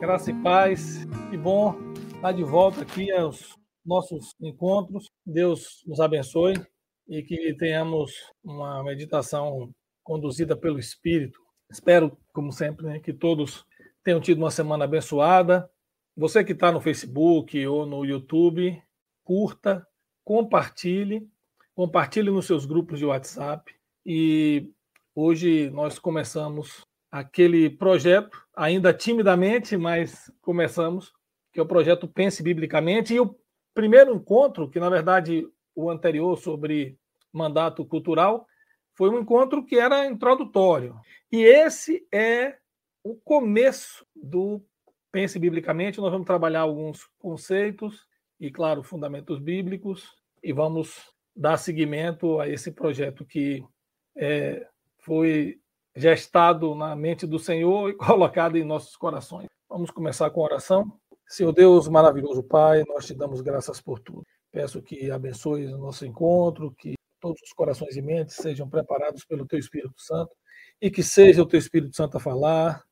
Graça e paz. Que bom estar de volta aqui aos nossos encontros. Deus nos abençoe e que tenhamos uma meditação conduzida pelo Espírito. Espero, como sempre, né, que todos tenham tido uma semana abençoada. Você que está no Facebook ou no YouTube, curta, compartilhe, compartilhe nos seus grupos de WhatsApp. E hoje nós começamos aquele projeto, ainda timidamente, mas começamos, que é o projeto Pense Biblicamente. E o primeiro encontro, que na verdade o anterior sobre mandato cultural, foi um encontro que era introdutório. E esse é o começo do Pense Biblicamente. Nós vamos trabalhar alguns conceitos e, claro, fundamentos bíblicos, e vamos dar seguimento a esse projeto que é, foi gestado na mente do Senhor e colocado em nossos corações. Vamos começar com a oração. Senhor Deus, maravilhoso Pai, nós te damos graças por tudo. Peço que abençoe o nosso encontro, que todos os corações e mentes sejam preparados pelo Teu Espírito Santo e que seja o Teu Espírito Santo a falar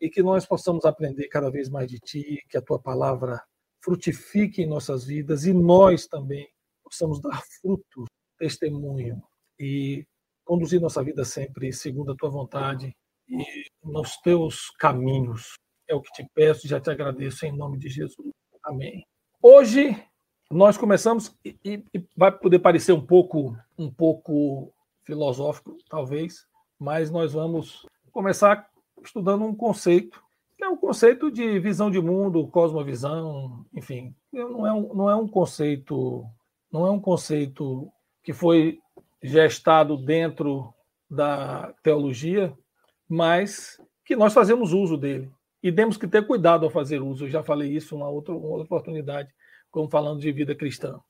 e que nós possamos aprender cada vez mais de Ti, que a Tua palavra frutifique em nossas vidas e nós também possamos dar fruto, testemunho e conduzir nossa vida sempre segundo a tua vontade e nos teus caminhos. É o que te peço e já te agradeço em nome de Jesus. Amém. Hoje nós começamos e, e, vai poder parecer um pouco um pouco filosófico, talvez, mas nós vamos começar estudando um conceito que é um conceito de visão de mundo, cosmovisão, enfim, não é um, não é um conceito não é um conceito que foi gestado dentro da teologia, mas que nós fazemos uso dele. E temos que ter cuidado ao fazer uso. Eu já falei isso em outra, uma outra oportunidade, como falando de vida cristã.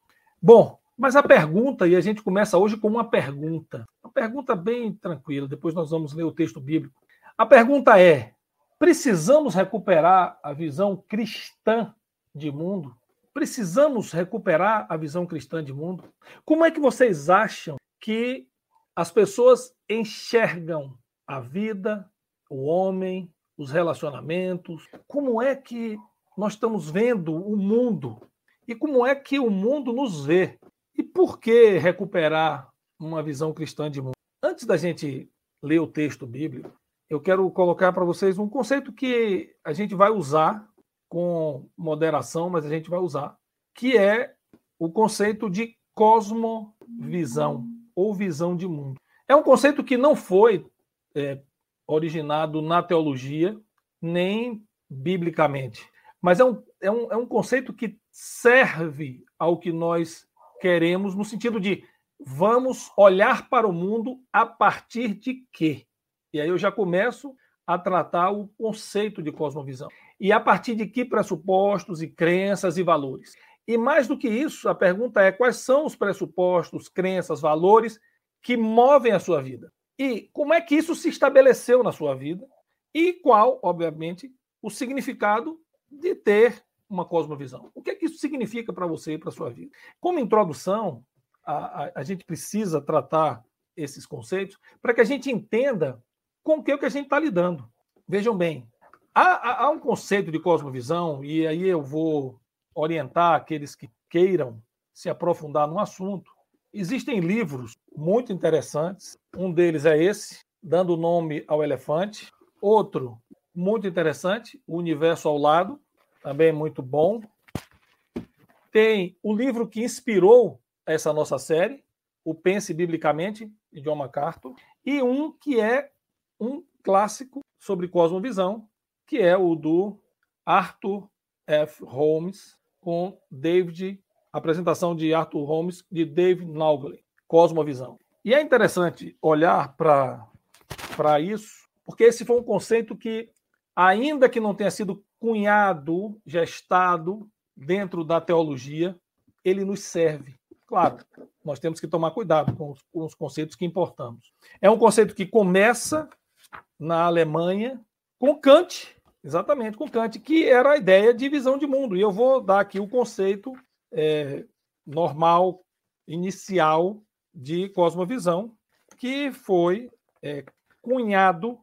Bom, mas a pergunta, e a gente começa hoje com uma pergunta, uma pergunta bem tranquila, depois nós vamos ler o texto bíblico. A pergunta é: precisamos recuperar a visão cristã de mundo? Precisamos recuperar a visão cristã de mundo? Como é que vocês acham que as pessoas enxergam a vida, o homem, os relacionamentos, como é que nós estamos vendo o mundo e como é que o mundo nos vê. E por que recuperar uma visão cristã de mundo? Antes da gente ler o texto bíblico, eu quero colocar para vocês um conceito que a gente vai usar com moderação, mas a gente vai usar, que é o conceito de cosmovisão ou visão de mundo. É um conceito que não foi é, originado na teologia, nem biblicamente, mas é um, é, um, é um conceito que serve ao que nós queremos, no sentido de vamos olhar para o mundo a partir de quê? E aí eu já começo a tratar o conceito de cosmovisão. E a partir de que pressupostos e crenças e valores? E mais do que isso, a pergunta é: quais são os pressupostos, crenças, valores que movem a sua vida? E como é que isso se estabeleceu na sua vida? E qual, obviamente, o significado de ter uma cosmovisão? O que é que isso significa para você e para a sua vida? Como introdução, a, a, a, gente precisa tratar esses conceitos para que a gente entenda com o que, é que a gente está lidando. Vejam bem, há, há um conceito de cosmovisão, e aí eu vou orientar aqueles que queiram se aprofundar no assunto. Existem livros muito interessantes. Um deles é esse, Dando Nome ao Elefante. Outro, muito interessante, O Universo ao Lado, também muito bom. Tem o livro que inspirou essa nossa série, O Pense Biblicamente, de John MacArthur. E um que é um clássico sobre cosmovisão, que é o do Arthur F. Holmes, com David, apresentação de Arthur Holmes, de David Naugle, Cosmovisão. E é interessante olhar para isso, porque esse foi um conceito que, ainda que não tenha sido cunhado, gestado dentro da teologia, ele nos serve. Claro, nós temos que tomar cuidado com os, com os conceitos que importamos. É um conceito que começa na Alemanha com Kant, Exatamente, com Kant, que era a ideia de visão de mundo. E eu vou dar aqui o conceito é, normal, inicial de cosmovisão, que foi é, cunhado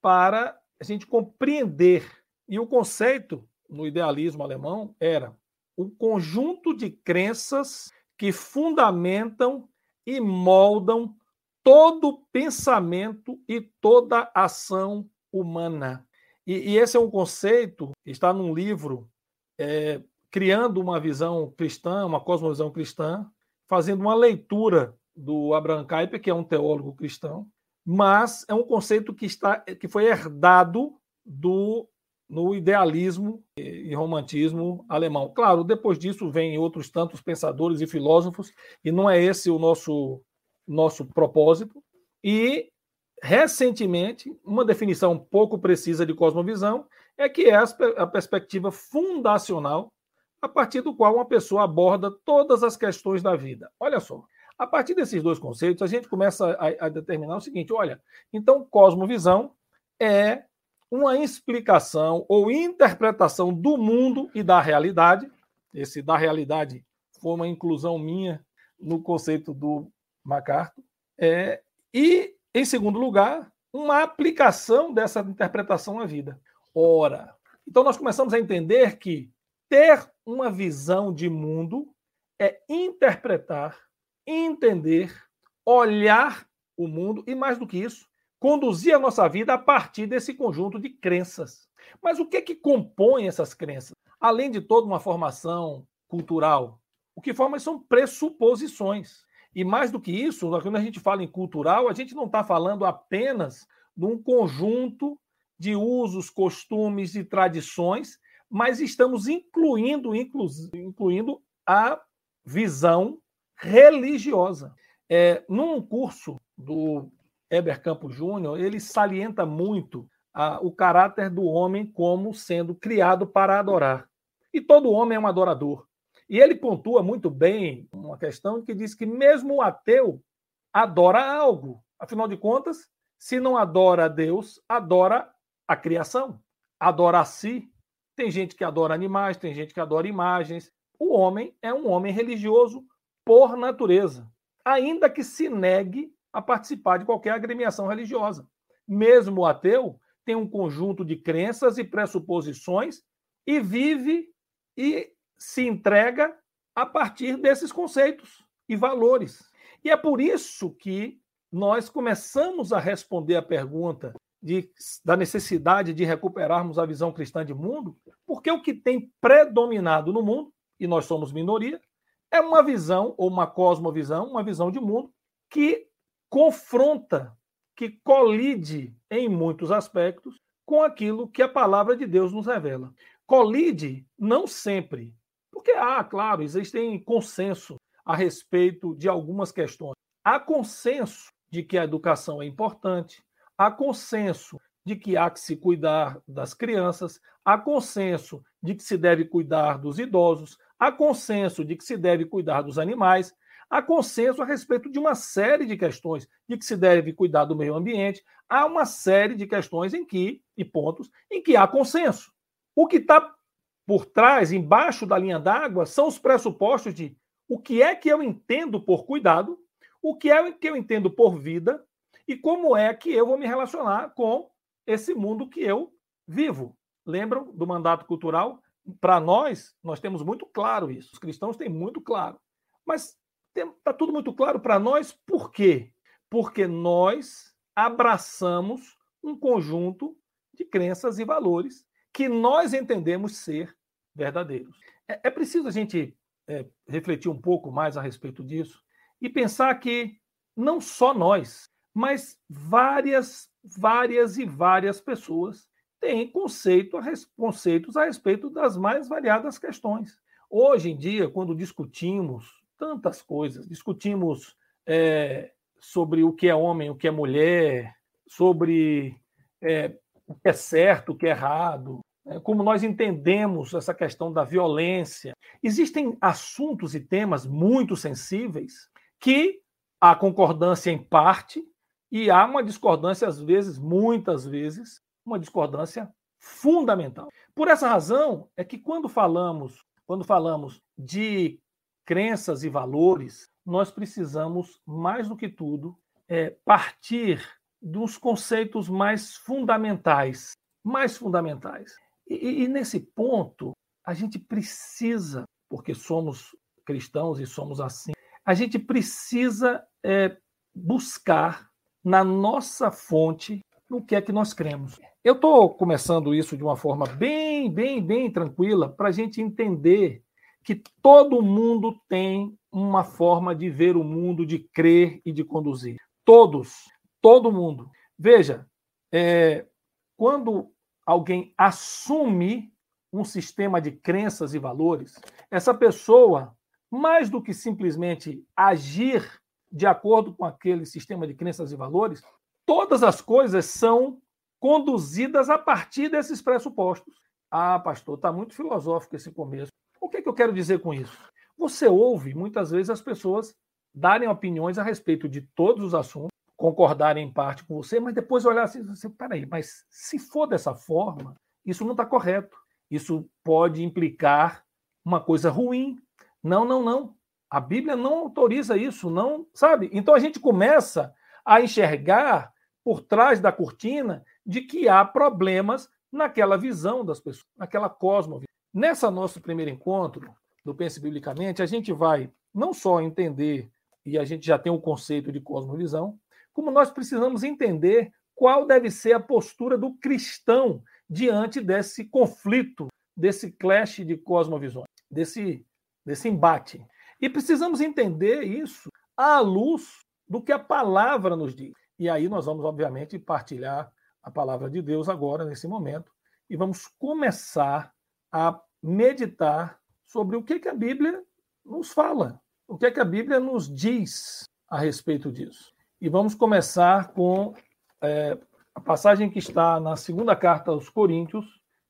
para a gente compreender E o conceito no idealismo alemão era um conjunto de crenças que fundamentam e moldam todo pensamento e toda ação humana. E, e esse é um conceito está num livro é, criando uma visão cristã, uma cosmovisão cristã, fazendo uma leitura do Abraham Kuyper, que é um teólogo cristão, mas é um conceito que está que foi herdado do no idealismo e romantismo alemão. Claro, depois disso vem outros tantos pensadores e filósofos, e não é esse o nosso nosso propósito. E recentemente, uma definição pouco precisa de cosmovisão é que é a perspectiva fundacional a partir do qual uma pessoa aborda todas as questões da vida. Olha só, a partir desses dois conceitos, a gente começa a, a determinar o seguinte: olha, então, cosmovisão é uma explicação ou interpretação do mundo e da realidade. Esse da realidade foi uma inclusão minha no conceito do MacArthur. É, e, em segundo lugar, uma aplicação dessa interpretação à vida. Ora, então nós começamos a entender que ter uma visão de mundo é interpretar, entender, olhar o mundo e, mais do que isso, conduzir a nossa vida a partir desse conjunto de crenças. Mas o que é que compõe essas crenças? Além de toda uma formação cultural, o que forma são pressuposições. E mais do que isso, quando a gente fala em cultural, a gente não está falando apenas de um conjunto de usos, costumes e tradições mas estamos incluindo, inclu, incluindo a visão religiosa. É, num curso do Heber Campos Júnior, ele salienta muito a, o caráter do homem como sendo criado para adorar. E todo homem é um adorador. E ele pontua muito bem uma questão que diz que mesmo o ateu adora algo. Afinal de contas, se não adora a Deus, adora a criação, adora a si, tem gente que adora animais, tem gente que adora imagens. O homem é um homem religioso por natureza, ainda que se negue a participar de qualquer agremiação religiosa. Mesmo o ateu tem um conjunto de crenças e pressuposições e vive e se entrega a partir desses conceitos e valores. E é por isso que nós começamos a responder a pergunta de, da necessidade de recuperarmos a visão cristã de mundo, porque o que tem predominado no mundo, e nós somos minoria, é uma visão, ou uma cosmovisão, uma visão de mundo, que confronta, que colide em muitos aspectos com aquilo que a palavra de Deus nos revela. Colide não sempre, porque há, ah, claro, existem consenso a respeito de algumas questões. Há consenso de que a educação é importante, há consenso de que há que se cuidar das crianças, há consenso de que se deve cuidar dos idosos, há consenso de que se deve cuidar dos animais, há consenso a respeito de uma série de questões de que se deve cuidar do meio ambiente, há uma série de questões em que e pontos em que há consenso. O que está por trás, embaixo da linha d'água, são os pressupostos de o que é que eu entendo por cuidado, o que é que eu entendo por vida, e como é que eu vou me relacionar com esse mundo que eu vivo. Lembram do mandato cultural? Para nós, nós temos muito claro isso. Os cristãos têm muito claro. Mas está tudo muito claro para nós, por quê? Porque nós abraçamos um conjunto de crenças e valores que nós entendemos ser verdadeiros. É, é preciso a gente é, refletir um pouco mais a respeito disso e pensar que não só nós, mas várias, várias e várias pessoas têm conceito a, conceitos a respeito das mais variadas questões. Hoje em dia, quando discutimos tantas coisas, discutimos é, sobre o que é homem, o que é mulher, sobre é, o que é certo, o que é errado, como nós entendemos essa questão da violência. Existem assuntos e temas muito sensíveis que há concordância em parte, e há uma discordância, às vezes, muitas vezes, uma discordância fundamental. Por essa razão é que quando falamos, quando falamos de crenças e valores, nós precisamos, mais do que tudo, é, partir dos conceitos mais fundamentais, mais fundamentais. E, e nesse ponto, a gente precisa, porque somos cristãos e somos assim, a gente precisa é, buscar na nossa fonte no que é que nós cremos. Eu estou começando isso de uma forma bem, bem, bem tranquila para a gente entender que todo mundo tem uma forma de ver o mundo, de crer e de conduzir. Todos, todo mundo. Veja, é, quando alguém assume um sistema de crenças e valores, essa pessoa, mais do que simplesmente agir de acordo com aquele sistema de crenças e valores, todas as coisas são conduzidas a partir desses pressupostos. Ah, pastor, está muito filosófico esse começo. O que, é que eu quero dizer com isso? Você ouve muitas vezes as pessoas darem opiniões a respeito de todos os assuntos, concordarem em parte com você, mas depois olhar assim, assim peraí, mas se for dessa forma, isso não está correto. Isso pode implicar uma coisa ruim. Não, não, não. A Bíblia não autoriza isso, não, sabe? Então a gente começa a enxergar por trás da cortina de que há problemas naquela visão das pessoas, naquela cosmovisão. Nessa nosso primeiro encontro, do Pense Biblicamente, a gente vai não só entender, e a gente já tem o conceito de cosmovisão, como nós precisamos entender qual deve ser a postura do cristão diante desse conflito, desse clash de cosmovisões, desse, desse embate. E precisamos entender isso à luz do que a palavra nos diz. E aí nós vamos, obviamente, partilhar a palavra de Deus agora, nesse momento, e vamos começar a meditar sobre o que, que a Bíblia nos fala, o que, que a Bíblia nos diz a respeito disso. E vamos começar com é, a passagem que está na segunda carta aos Coríntios,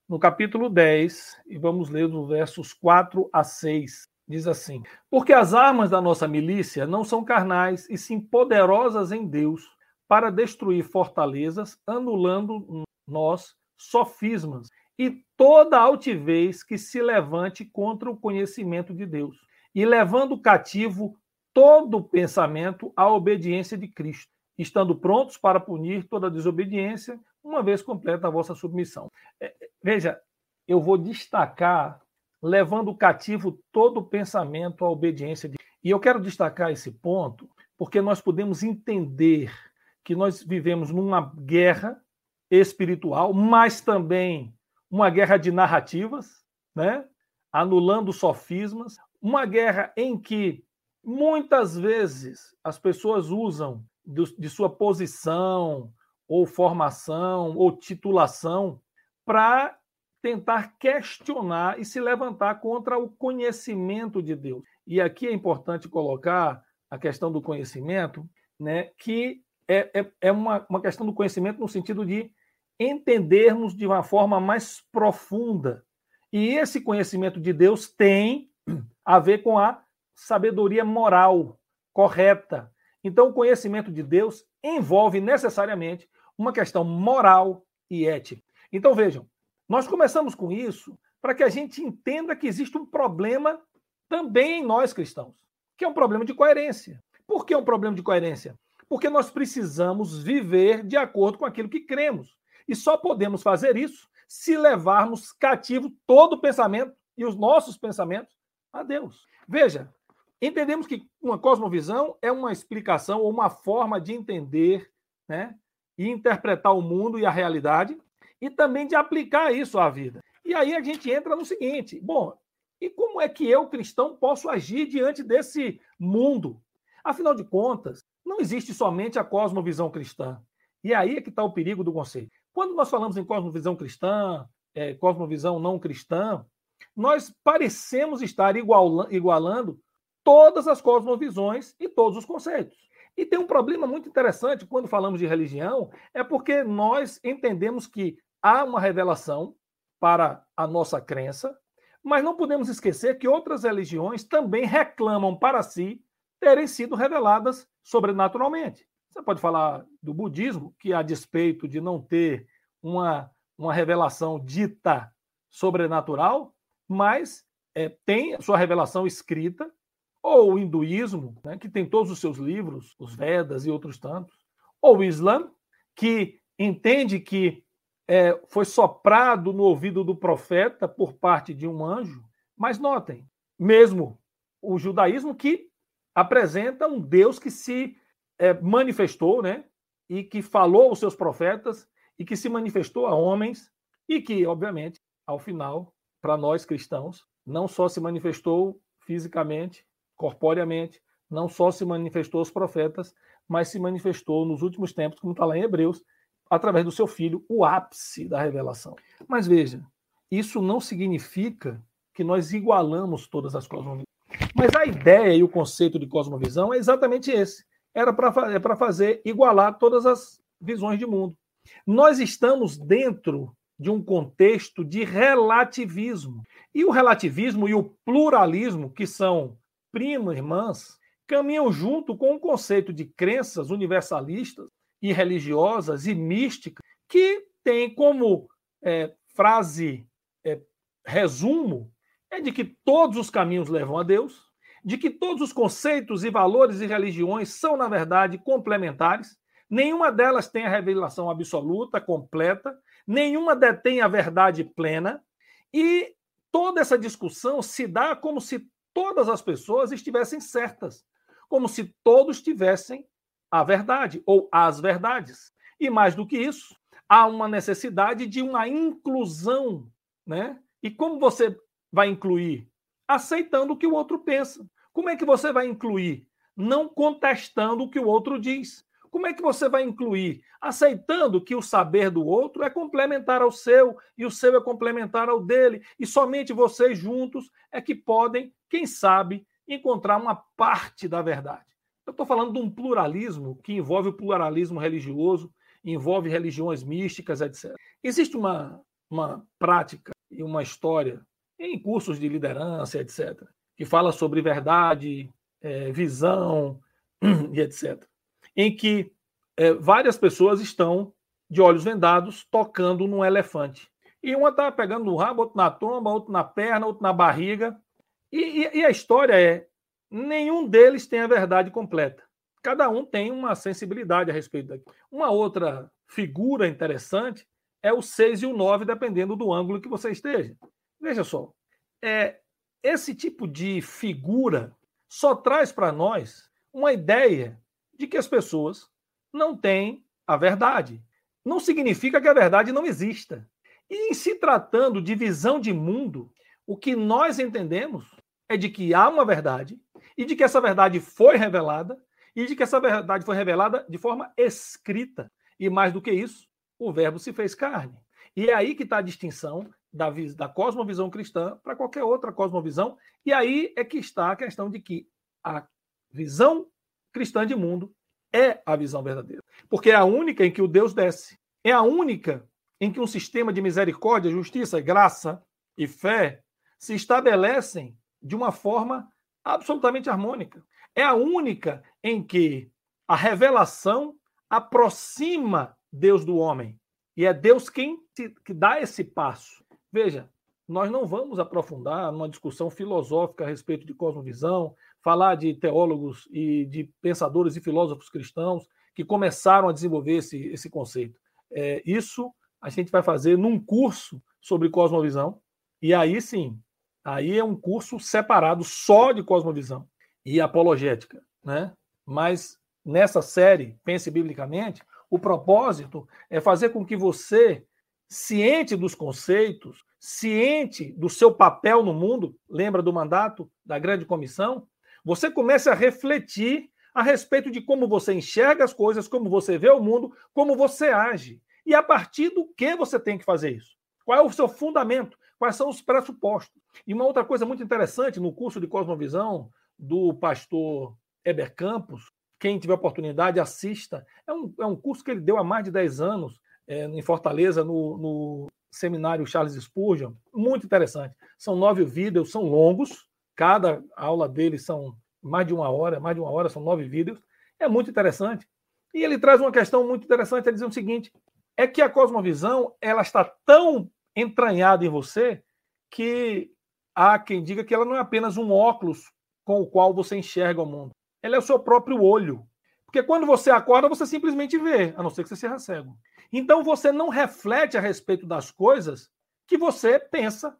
no capítulo 10, e vamos ler os versos 4 a 6. Diz assim: Porque as armas da nossa milícia não são carnais, e sim poderosas em Deus, para destruir fortalezas, anulando nós sofismas e toda altivez que se levante contra o conhecimento de Deus, e levando cativo todo pensamento à obediência de Cristo, estando prontos para punir toda desobediência, uma vez completa a vossa submissão. É, veja, eu vou destacar levando cativo todo pensamento à obediência de E eu quero destacar esse ponto porque nós podemos entender que nós vivemos numa guerra espiritual, mas também uma guerra de narrativas, né? anulando sofismas, uma guerra em que muitas vezes as pessoas usam de sua posição ou formação ou titulação para tentar questionar e se levantar contra o conhecimento de Deus. E aqui é importante colocar a questão do conhecimento, né, que é, é, é uma, uma questão do conhecimento no sentido de entendermos de uma forma mais profunda. E esse conhecimento de Deus tem a ver com a sabedoria moral correta. Então, o conhecimento de Deus envolve necessariamente uma questão moral e ética. Então, vejam, nós começamos com isso para que a gente entenda que existe um problema também em nós cristãos, que é um problema de coerência. Por que é um problema de coerência? Porque nós precisamos viver de acordo com aquilo que cremos. E só podemos fazer isso se levarmos cativo todo o pensamento e os nossos pensamentos a Deus. Veja, entendemos que uma cosmovisão é uma explicação ou uma forma de entender né, e interpretar o mundo e a realidade e também de aplicar isso à vida. E aí a gente entra no seguinte: bom, e como é que eu, cristão, posso agir diante desse mundo? Afinal de contas, não existe somente a cosmovisão cristã. E aí é que está o perigo do conceito. Quando nós falamos em cosmovisão cristã, é, cosmovisão não cristã, nós parecemos estar igualando todas as cosmovisões e todos os conceitos. E tem um problema muito interessante quando falamos de religião, é porque nós entendemos que há uma revelação para a nossa crença, mas não podemos esquecer que outras religiões também reclamam para si terem sido reveladas sobrenaturalmente. Você pode falar do budismo, que a despeito de não ter uma, uma revelação dita sobrenatural, mas é, tem a sua revelação escrita, ou o hinduísmo, né, que tem todos os seus livros, os Vedas e outros tantos, ou o Islã, que entende que é, foi soprado no ouvido do profeta por parte de um anjo. Mas notem, mesmo o judaísmo que apresenta um Deus que se é, manifestou, né? E que falou aos seus profetas e que se manifestou a homens e que, obviamente, ao final, para nós cristãos, não só se manifestou fisicamente, corporeamente, não só se manifestou aos profetas, mas se manifestou nos últimos tempos, como está lá em Hebreus, através do seu filho, o ápice da revelação. Mas veja, isso não significa que nós igualamos todas as cosmovisões. Mas a ideia e o conceito de cosmovisão é exatamente esse. Era para é fazer igualar todas as visões de mundo. Nós estamos dentro de um contexto de relativismo. E o relativismo e o pluralismo, que são primo irmãs, caminham junto com o conceito de crenças universalistas e religiosas e místicas, que tem como é, frase, é, resumo, é de que todos os caminhos levam a Deus, de que todos os conceitos e valores e religiões são, na verdade, complementares, nenhuma delas tem a revelação absoluta, completa, nenhuma detém a verdade plena, e toda essa discussão se dá como se todas as pessoas estivessem certas, como se todos tivessem a verdade ou as verdades. E mais do que isso, há uma necessidade de uma inclusão, né? E como você vai incluir? Aceitando o que o outro pensa. Como é que você vai incluir? Não contestando o que o outro diz. Como é que você vai incluir? Aceitando que o saber do outro é complementar ao seu e o seu é complementar ao dele, e somente vocês juntos é que podem, quem sabe, encontrar uma parte da verdade. Eu estou falando de um pluralismo que envolve o pluralismo religioso, envolve religiões místicas, etc. Existe uma, uma prática e uma história em cursos de liderança, etc., que fala sobre verdade, é, visão e etc., em que é, várias pessoas estão de olhos vendados tocando num elefante. E uma está pegando no rabo, outro na tromba, outro na perna, outro na barriga. E, e, e a história é: nenhum deles tem a verdade completa. Cada um tem uma sensibilidade a respeito daquilo. Uma outra figura interessante é o 6 e o 9, dependendo do ângulo que você esteja. Veja só, é, esse tipo de figura só traz para nós uma ideia de que as pessoas não têm a verdade. Não significa que a verdade não exista. E em se tratando de visão de mundo, o que nós entendemos é de que há uma verdade e de que essa verdade foi revelada e de que essa verdade foi revelada de forma escrita. E mais do que isso, o Verbo se fez carne. E é aí que está a distinção da, da cosmovisão cristã para qualquer outra cosmovisão. E aí é que está a questão de que a visão cristã de mundo é a visão verdadeira. Porque é a única em que o Deus desce. É a única em que um sistema de misericórdia, justiça, graça e fé se estabelecem de uma forma absolutamente harmônica. É a única em que a revelação aproxima Deus do homem. E é Deus quem que dá esse passo. Veja, nós não vamos aprofundar numa discussão filosófica a respeito de cosmovisão, falar de teólogos e de pensadores e filósofos cristãos que começaram a desenvolver esse, esse conceito. É, isso a gente vai fazer num curso sobre cosmovisão, e aí sim, aí é um curso separado só de cosmovisão e apologética, né? Mas nessa série, Pense Biblicamente, o propósito é fazer com que você, ciente dos conceitos, ciente do seu papel no mundo, lembra do mandato da grande comissão, você comece a refletir a respeito de como você enxerga as coisas, como você vê o mundo, como você age. E a partir do que você tem que fazer isso? Qual é o seu fundamento? Quais são os pressupostos? E uma outra coisa muito interessante no curso de Cosmovisão do pastor Eber Campos, quem tiver oportunidade, assista. É um, é um curso que ele deu há mais de 10 anos é, em Fortaleza, no, no seminário Charles Spurgeon. Muito interessante. São nove vídeos, são longos, Cada aula dele são mais de uma hora, mais de uma hora, são nove vídeos. É muito interessante. E ele traz uma questão muito interessante, é dizer o seguinte: é que a cosmovisão ela está tão entranhada em você que há quem diga que ela não é apenas um óculos com o qual você enxerga o mundo. Ela é o seu próprio olho. Porque quando você acorda, você simplesmente vê, a não ser que você seja cego. Então você não reflete a respeito das coisas que você pensa,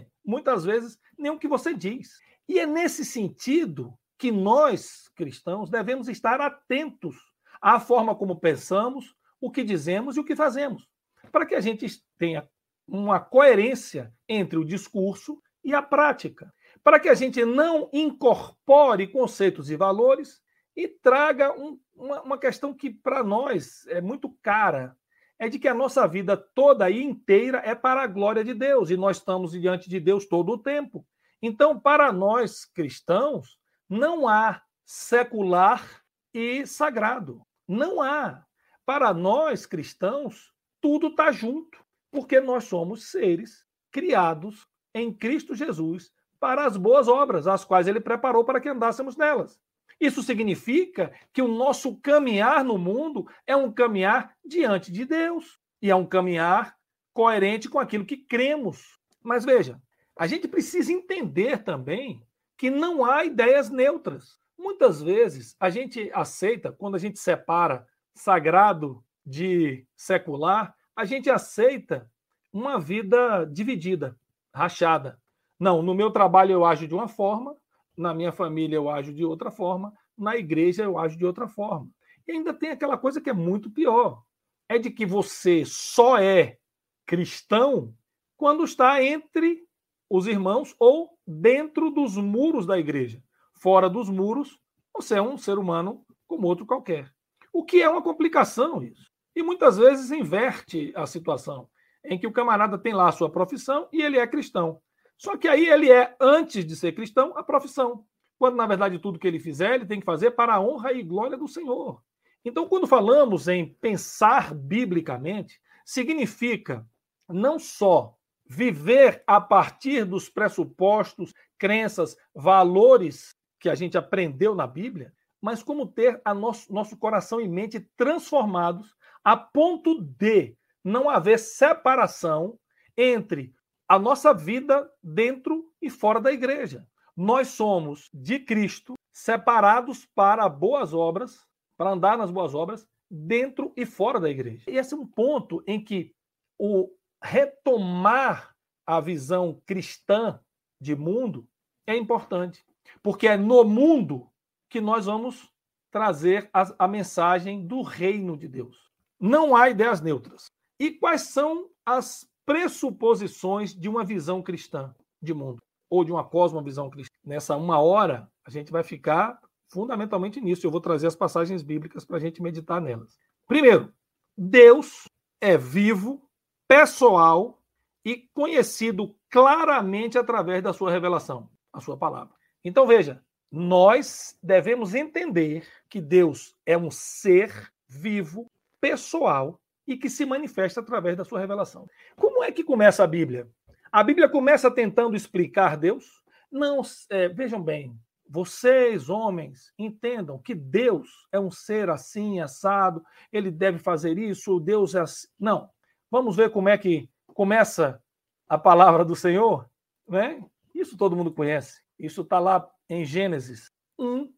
muitas vezes, nem o que você diz. E é nesse sentido que nós, cristãos, devemos estar atentos à forma como pensamos, o que dizemos e o que fazemos, para que a gente tenha uma coerência entre o discurso e a prática, para que a gente não incorpore conceitos e valores e traga um, uma, uma questão que para nós é muito cara, é de que a nossa vida toda e inteira é para a glória de Deus e nós estamos diante de Deus todo o tempo. Então, para nós cristãos, não há secular e sagrado. Não há. Para nós cristãos, tudo está junto, porque nós somos seres criados em Cristo Jesus para as boas obras, as quais ele preparou para que andássemos nelas. Isso significa que o nosso caminhar no mundo é um caminhar diante de Deus e é um caminhar coerente com aquilo que cremos. Mas veja, a gente precisa entender também que não há ideias neutras. Muitas vezes a gente aceita, quando a gente separa sagrado de secular, a gente aceita uma vida dividida, rachada. Não, no meu trabalho eu ajo de uma forma, na minha família eu ajo de outra forma, na igreja eu ajo de outra forma. E ainda tem aquela coisa que é muito pior: é de que você só é cristão quando está entre os irmãos ou dentro dos muros da igreja. Fora dos muros, você é um ser humano como outro qualquer. O que é uma complicação isso. E muitas vezes inverte a situação, em que o camarada tem lá a sua profissão e ele é cristão. Só que aí ele é, antes de ser cristão, a profissão. Quando, na verdade, tudo que ele fizer, ele tem que fazer para a honra e glória do Senhor. Então, quando falamos em pensar biblicamente, significa não só viver a partir dos pressupostos, crenças, valores que a gente aprendeu na Bíblia, mas como ter a nosso, nosso coração e mente transformados a ponto de não haver separação entre a nossa vida dentro e fora da igreja. Nós somos de Cristo, separados para boas obras, para andar nas boas obras, dentro e fora da igreja. E esse é um ponto em que o retomar a visão cristã de mundo é importante, porque é no mundo que nós vamos trazer a, a mensagem do reino de Deus. Não há ideias neutras. E quais são as pressuposições de uma visão cristã de mundo, ou de uma cosmovisão cristã. Nessa uma hora, a gente vai ficar fundamentalmente nisso. Eu vou trazer as passagens bíblicas para a gente meditar nelas. Primeiro, Deus é vivo, pessoal e conhecido claramente através da sua revelação, a sua palavra. Então veja, nós devemos entender que Deus é um ser vivo, pessoal e que se manifesta através da sua revelação. Como é que começa a Bíblia? A Bíblia começa tentando explicar Deus? Não, é, vejam bem, vocês, homens, entendam que Deus é um ser assim, assado, ele deve fazer isso, Deus é assim. Não. Vamos ver como é que começa a palavra do Senhor? Né? Isso todo mundo conhece. Isso está lá em Gênesis 1,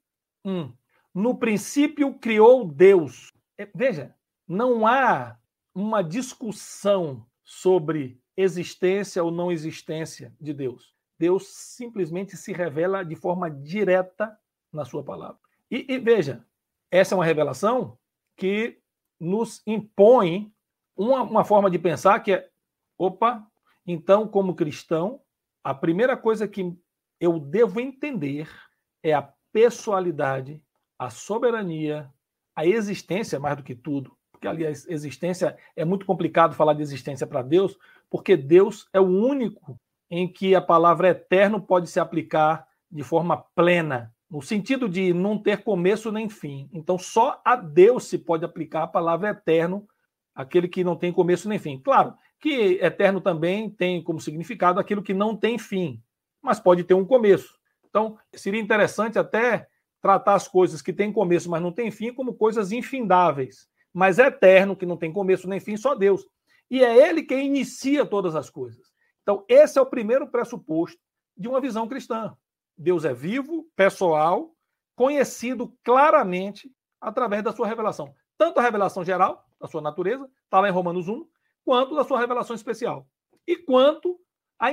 1. No princípio criou Deus. É, veja, não há uma discussão sobre existência ou não existência de Deus. Deus simplesmente se revela de forma direta na sua palavra. E, e veja, essa é uma revelação que nos impõe uma, uma forma de pensar que é: opa, então, como cristão, a primeira coisa que eu devo entender é a pessoalidade, a soberania, a existência, mais do que tudo, porque aliás, existência é muito complicado falar de existência para Deus, porque Deus é o único em que a palavra eterno pode se aplicar de forma plena, no sentido de não ter começo nem fim. Então, só a Deus se pode aplicar a palavra eterno, aquele que não tem começo nem fim. Claro que eterno também tem como significado aquilo que não tem fim, mas pode ter um começo. Então, seria interessante até tratar as coisas que têm começo, mas não têm fim, como coisas infindáveis mas é eterno, que não tem começo nem fim, só Deus. E é Ele quem inicia todas as coisas. Então, esse é o primeiro pressuposto de uma visão cristã. Deus é vivo, pessoal, conhecido claramente através da sua revelação. Tanto a revelação geral, da sua natureza, está lá em Romanos 1, quanto da sua revelação especial. E quanto a,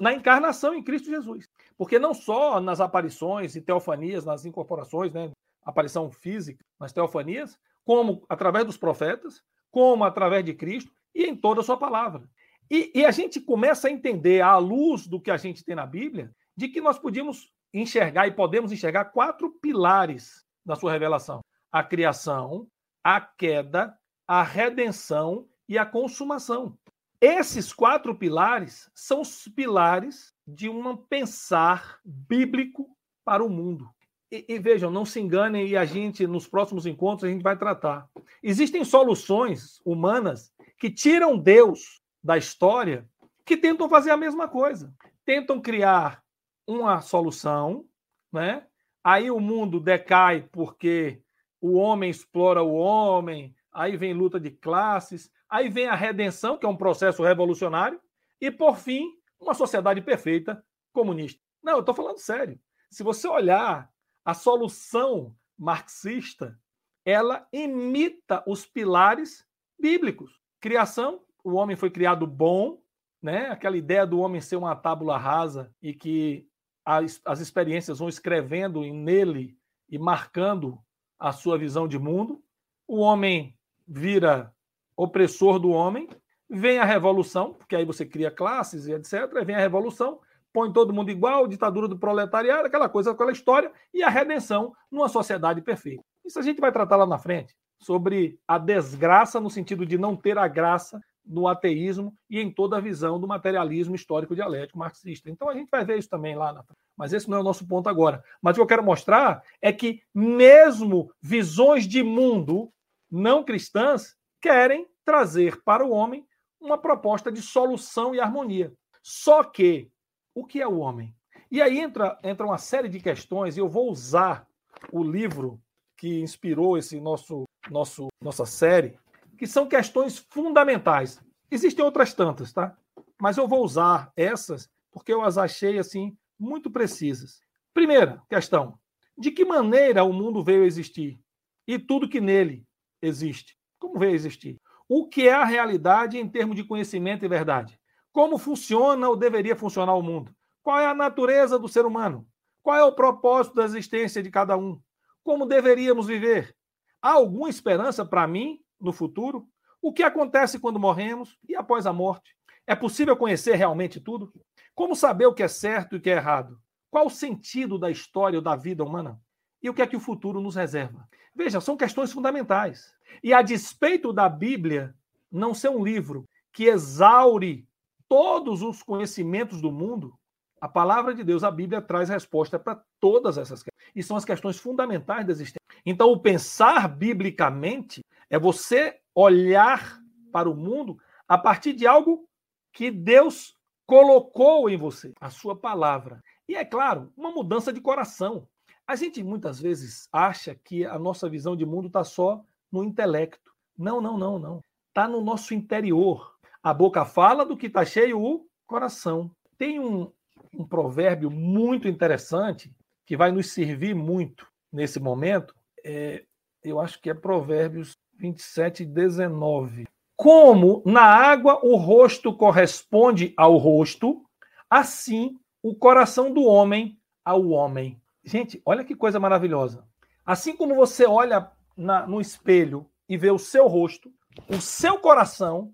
na encarnação em Cristo Jesus. Porque não só nas aparições e teofanias, nas incorporações, né, aparição física, nas teofanias, como através dos profetas, como através de Cristo e em toda a sua palavra. E, e, a gente começa a entender, à luz do que a gente tem na Bíblia, de que nós podíamos enxergar e podemos enxergar quatro pilares da sua revelação: a criação, a queda, a redenção e a consumação. Esses quatro pilares são os pilares de um pensar bíblico para o mundo. E, e, vejam, não se enganem e a gente, nos próximos encontros, a gente vai tratar. Existem soluções humanas que tiram Deus da história que tentam fazer a mesma coisa. Tentam criar uma solução, né? Aí o mundo decai porque o homem explora o homem, aí vem luta de classes, aí vem a redenção, que é um processo revolucionário, e por fim, uma sociedade perfeita comunista. Não, eu estou falando sério. Se você olhar a solução marxista, ela imita os pilares bíblicos. Criação, o homem foi criado bom, né? Aquela ideia do homem ser uma tábula rasa e que as, as experiências vão escrevendo nele e marcando a sua visão de mundo. O homem vira opressor do homem, vem a revolução, porque aí você cria classes e etc. Vem a revolução, põe todo mundo igual, ditadura do proletariado, aquela coisa, aquela história, e a redenção numa sociedade perfeita. Isso a gente vai tratar lá na frente, sobre a desgraça no sentido de não ter a graça no ateísmo e em toda a visão do materialismo histórico dialético marxista. Então a gente vai ver isso também lá na. Mas esse não é o nosso ponto agora. Mas o que eu quero mostrar é que mesmo visões de mundo não cristãs querem trazer para o homem uma proposta de solução e harmonia. Só que o que é o homem? E aí entra, entra uma série de questões, e eu vou usar o livro que inspirou esse nosso, nosso nossa série, que são questões fundamentais. Existem outras tantas, tá? Mas eu vou usar essas porque eu as achei assim muito precisas. Primeira questão: de que maneira o mundo veio a existir e tudo que nele existe? Como veio a existir? O que é a realidade em termos de conhecimento e verdade? Como funciona ou deveria funcionar o mundo? Qual é a natureza do ser humano? Qual é o propósito da existência de cada um? Como deveríamos viver? Há alguma esperança para mim no futuro? O que acontece quando morremos e após a morte? É possível conhecer realmente tudo? Como saber o que é certo e o que é errado? Qual o sentido da história ou da vida humana? E o que é que o futuro nos reserva? Veja, são questões fundamentais. E a despeito da Bíblia não ser um livro que exaure todos os conhecimentos do mundo, a palavra de Deus, a Bíblia, traz resposta para todas essas questões. E são as questões fundamentais da existência. Então, o pensar biblicamente é você olhar para o mundo a partir de algo que Deus colocou em você, a sua palavra. E é claro, uma mudança de coração. A gente muitas vezes acha que a nossa visão de mundo está só no intelecto. Não, não, não, não. Está no nosso interior. A boca fala do que está cheio o coração. Tem um, um provérbio muito interessante que vai nos servir muito nesse momento. É, eu acho que é Provérbios 27, 19. Como na água o rosto corresponde ao rosto, assim o coração do homem ao homem. Gente, olha que coisa maravilhosa. Assim como você olha na, no espelho e vê o seu rosto, o seu coração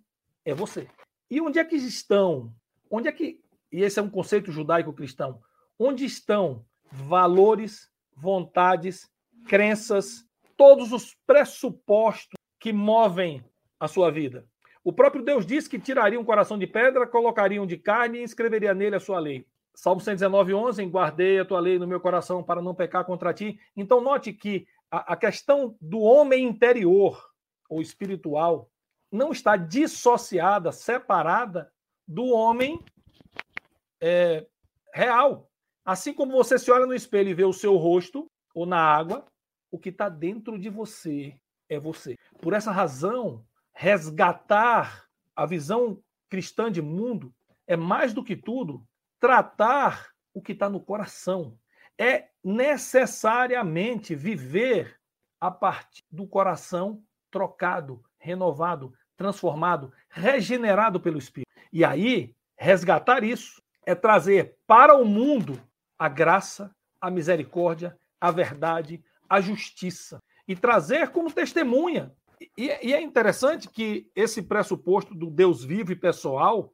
é você. E onde é que estão? Onde é que. E esse é um conceito judaico-cristão. Onde estão valores, vontades, crenças, todos os pressupostos que movem a sua vida? O próprio Deus disse que tiraria um coração de pedra, colocaria um de carne e escreveria nele a sua lei. Salmo 119, 11, guardei a tua lei no meu coração para não pecar contra ti. Então, note que a, a questão do homem interior ou espiritual não está dissociada, separada do homem é, real. Assim como você se olha no espelho e vê o seu rosto ou na água, o que está dentro de você é você. Por essa razão, resgatar a visão cristã de mundo é mais do que tudo tratar o que está no coração. É necessariamente viver a partir do coração trocado, renovado, transformado, regenerado pelo Espírito. E aí, resgatar isso é trazer para o mundo a graça, a misericórdia, a verdade, a justiça. E trazer como testemunha. E, e é interessante que esse pressuposto do Deus vivo e pessoal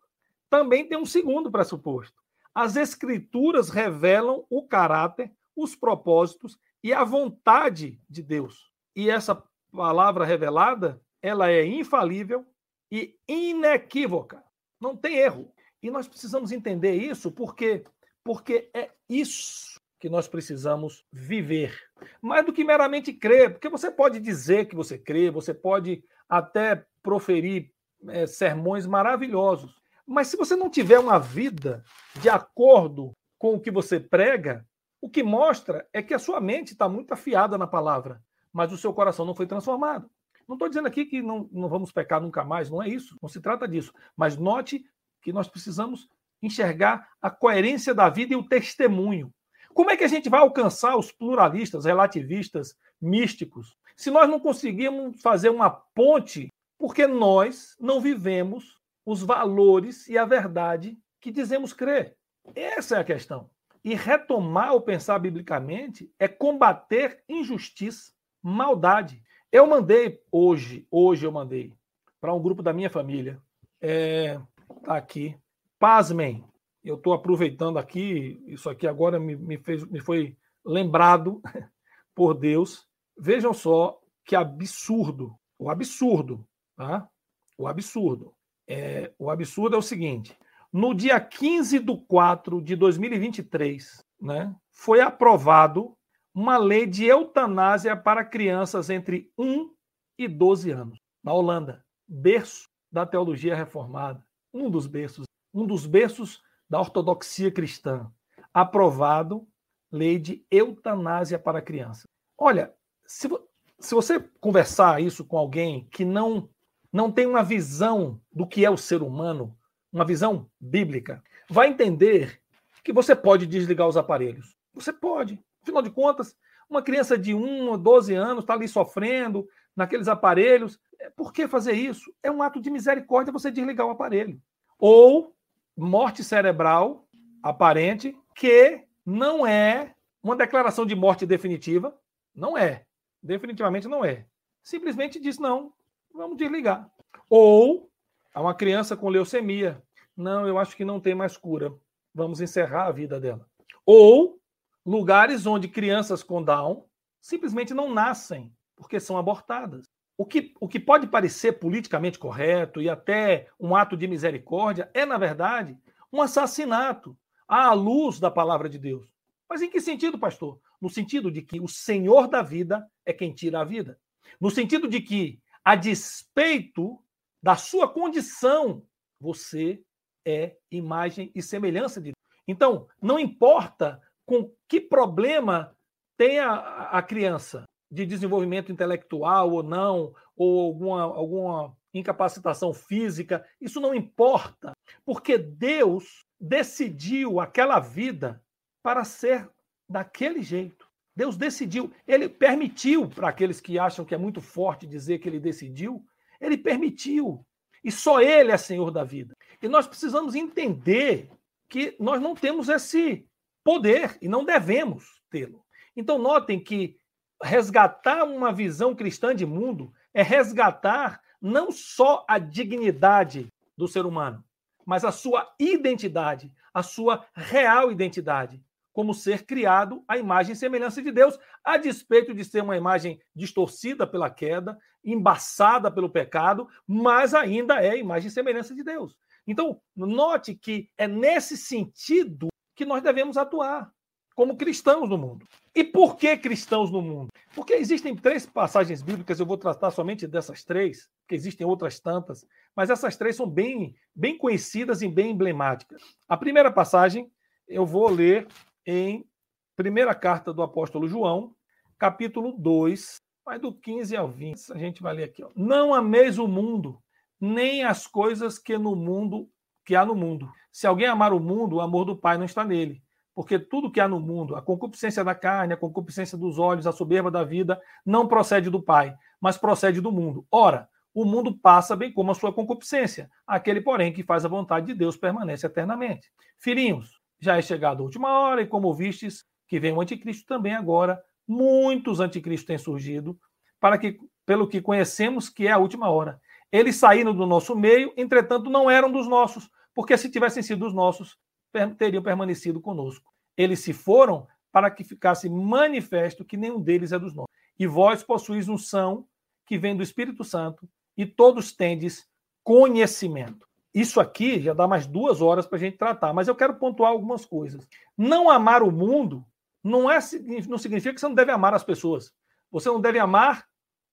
também tem um segundo pressuposto. As Escrituras revelam o caráter, os propósitos e a vontade de Deus. E essa palavra revelada, ela é infalível e inequívoca. Não tem erro. E nós precisamos entender isso porque porque é isso que nós precisamos viver. Mais do que meramente crer, porque você pode dizer que você crê, você pode até proferir é, sermões maravilhosos, mas se você não tiver uma vida de acordo com o que você prega, o que mostra é que a sua mente está muito afiada na palavra, mas o seu coração não foi transformado. Não estou dizendo aqui que não, não vamos pecar nunca mais, não é isso, não se trata disso. Mas note que nós precisamos enxergar a coerência da vida e o testemunho. Como é que a gente vai alcançar os pluralistas, relativistas, místicos, se nós não conseguimos fazer uma ponte, porque nós não vivemos os valores e a verdade que dizemos crer? Essa é a questão. E retomar o pensar biblicamente é combater injustiça, maldade. Eu mandei hoje, hoje eu mandei para um grupo da minha família. É, tá aqui. Pasmem, eu estou aproveitando aqui, isso aqui agora me, me, fez, me foi lembrado por Deus. Vejam só que absurdo, o absurdo, tá? O absurdo. É, o absurdo é o seguinte: no dia 15 de 4 de 2023, né, foi aprovado uma lei de eutanásia para crianças entre 1 e 12 anos, na Holanda, berço da teologia reformada, um dos berços, um dos berços da ortodoxia cristã, aprovado lei de eutanásia para crianças. Olha, se, se você conversar isso com alguém que não não tem uma visão do que é o ser humano, uma visão bíblica, vai entender que você pode desligar os aparelhos. Você pode. Afinal de contas, uma criança de 1 ou 12 anos está ali sofrendo naqueles aparelhos. É, por que fazer isso? É um ato de misericórdia você desligar o aparelho. Ou morte cerebral aparente, que não é uma declaração de morte definitiva. Não é. Definitivamente não é. Simplesmente diz: não, vamos desligar. Ou a uma criança com leucemia, não, eu acho que não tem mais cura. Vamos encerrar a vida dela. Ou lugares onde crianças com Down simplesmente não nascem porque são abortadas. O que, o que pode parecer politicamente correto e até um ato de misericórdia é, na verdade, um assassinato à luz da palavra de Deus. Mas em que sentido, pastor? No sentido de que o Senhor da vida é quem tira a vida. No sentido de que, a despeito da sua condição, você é imagem e semelhança de Deus. Então, não importa com que problema tem a, a criança de desenvolvimento intelectual ou não, ou alguma, alguma incapacitação física, isso não importa, porque Deus decidiu aquela vida para ser daquele jeito. Deus decidiu, ele permitiu para aqueles que acham que é muito forte dizer que ele decidiu, ele permitiu. E só ele é senhor da vida. E nós precisamos entender que nós não temos esse poder e não devemos tê-lo. Então, notem que resgatar uma visão cristã de mundo é resgatar não só a dignidade do ser humano, mas a sua identidade, a sua real identidade, como ser criado à imagem e semelhança de Deus, a despeito de ser uma imagem distorcida pela queda, embaçada pelo pecado, mas ainda é a imagem e semelhança de Deus. Então, note que é nesse sentido que nós devemos atuar como cristãos no mundo. E por que cristãos no mundo? Porque existem três passagens bíblicas, eu vou tratar somente dessas três, que existem outras tantas, mas essas três são bem, bem conhecidas e bem emblemáticas. A primeira passagem eu vou ler em primeira carta do apóstolo João, capítulo 2, vai do 15 ao 20. A gente vai ler aqui. Ó. Não ameis o mundo, nem as coisas que no mundo que há no mundo. Se alguém amar o mundo, o amor do Pai não está nele. porque tudo que há no mundo, a concupiscência da carne, a concupiscência dos olhos, a soberba da vida, não procede do Pai, mas procede do mundo. Ora, o mundo passa bem como a sua concupiscência. Aquele, porém, que faz a vontade de Deus permanece eternamente. Filhinhos, já é chegada a última hora, e como vistes que vem o anticristo também agora, muitos anticristos têm surgido, para que, pelo que conhecemos que é a última hora. Eles saíram do nosso meio, entretanto, não eram dos nossos, porque se tivessem sido dos nossos, teriam permanecido conosco. Eles se foram para que ficasse manifesto que nenhum deles é dos nossos. E vós possuís unção que vem do Espírito Santo, e todos tendes conhecimento. Isso aqui já dá mais duas horas para a gente tratar, mas eu quero pontuar algumas coisas. Não amar o mundo não, é, não significa que você não deve amar as pessoas. Você não deve amar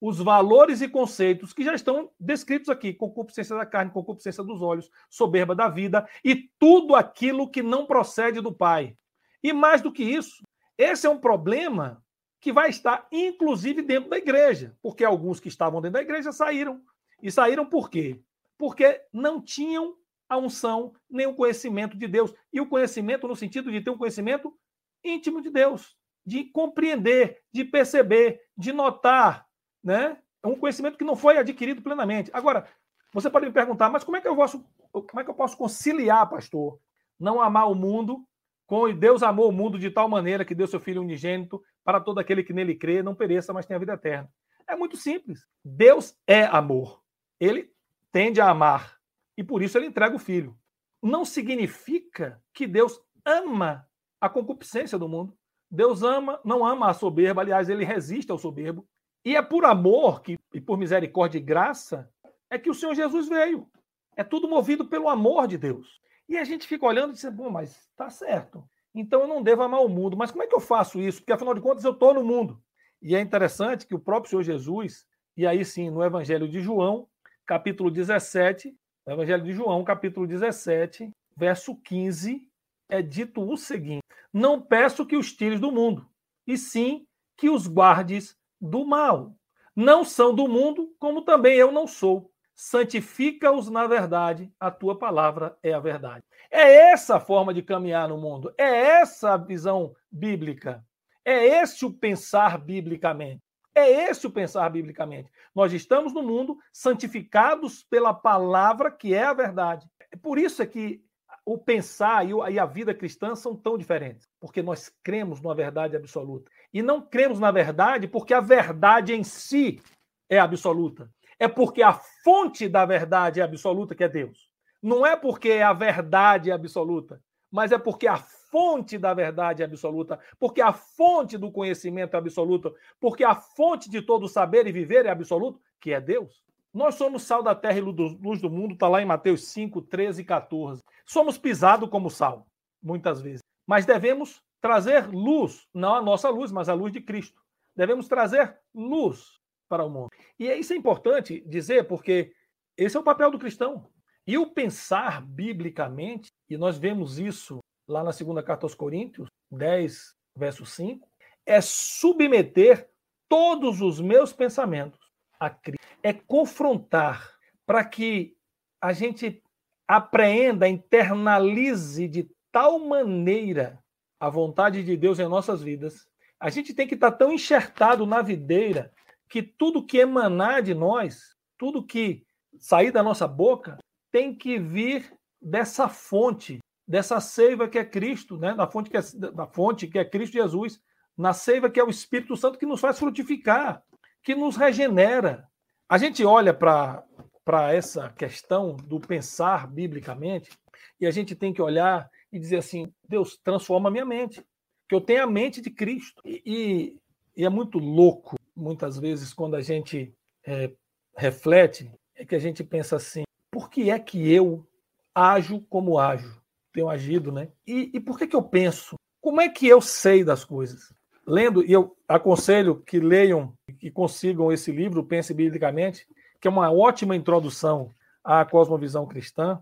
os valores e conceitos que já estão descritos aqui: concupiscência da carne, concupiscência dos olhos, soberba da vida e tudo aquilo que não procede do Pai. E mais do que isso, esse é um problema que vai estar inclusive dentro da igreja, porque alguns que estavam dentro da igreja saíram. E saíram por quê? Porque não tinham a unção nem o conhecimento de Deus. E o conhecimento no sentido de ter um conhecimento íntimo de Deus, de compreender, de perceber, de notar né? É um conhecimento que não foi adquirido plenamente. Agora, você pode me perguntar, mas como é que eu posso, como é que eu posso conciliar, pastor, não amar o mundo com Deus amou o mundo de tal maneira que deu seu filho unigênito para todo aquele que nele crê, não pereça, mas tenha vida eterna. É muito simples. Deus é amor. Ele tende a amar e por isso ele entrega o filho. Não significa que Deus ama a concupiscência do mundo. Deus ama, não ama a soberba, aliás, ele resiste ao soberbo. E é por amor que, e por misericórdia e graça é que o Senhor Jesus veio. É tudo movido pelo amor de Deus. E a gente fica olhando e diz, bom, mas está certo. Então eu não devo amar o mundo. Mas como é que eu faço isso? Porque afinal de contas eu estou no mundo. E é interessante que o próprio Senhor Jesus, e aí sim, no Evangelho de João, capítulo 17, no Evangelho de João, capítulo 17, verso 15, é dito o seguinte: Não peço que os tires do mundo, e sim que os guardes do mal. Não são do mundo, como também eu não sou. Santifica-os na verdade, a tua palavra é a verdade. É essa a forma de caminhar no mundo, é essa a visão bíblica, é esse o pensar biblicamente. É esse o pensar biblicamente. Nós estamos no mundo santificados pela palavra que é a verdade. Por isso é que o pensar e a vida cristã são tão diferentes, porque nós cremos numa verdade absoluta. E não cremos na verdade porque a verdade em si é absoluta. É porque a fonte da verdade é absoluta, que é Deus. Não é porque a verdade é absoluta, mas é porque a fonte da verdade é absoluta, porque a fonte do conhecimento é absoluta, porque a fonte de todo saber e viver é absoluto, que é Deus. Nós somos sal da terra e luz do mundo, está lá em Mateus 5, 13 e 14. Somos pisados como sal, muitas vezes. Mas devemos trazer luz, não a nossa luz, mas a luz de Cristo. Devemos trazer luz para o mundo. E isso é importante dizer, porque esse é o papel do cristão. E o pensar biblicamente, e nós vemos isso lá na segunda carta aos Coríntios, 10, verso 5, é submeter todos os meus pensamentos a Cristo é confrontar para que a gente apreenda, internalize de tal maneira a vontade de Deus em nossas vidas. A gente tem que estar tão enxertado na videira que tudo que emanar de nós, tudo que sair da nossa boca, tem que vir dessa fonte, dessa seiva que é Cristo, né? da, fonte que é, da fonte que é Cristo Jesus, na seiva que é o Espírito Santo que nos faz frutificar, que nos regenera, a gente olha para essa questão do pensar biblicamente e a gente tem que olhar e dizer assim: Deus, transforma a minha mente, que eu tenha a mente de Cristo. E, e, é muito louco, muitas vezes, quando a gente é, reflete, é que a gente pensa assim: por que é que eu ajo como ajo? Tenho agido, né? E, e por que, que eu penso? Como é que eu sei das coisas? lendo, e eu aconselho que leiam e consigam esse livro, Pense Biblicamente, que é uma ótima introdução à cosmovisão cristã,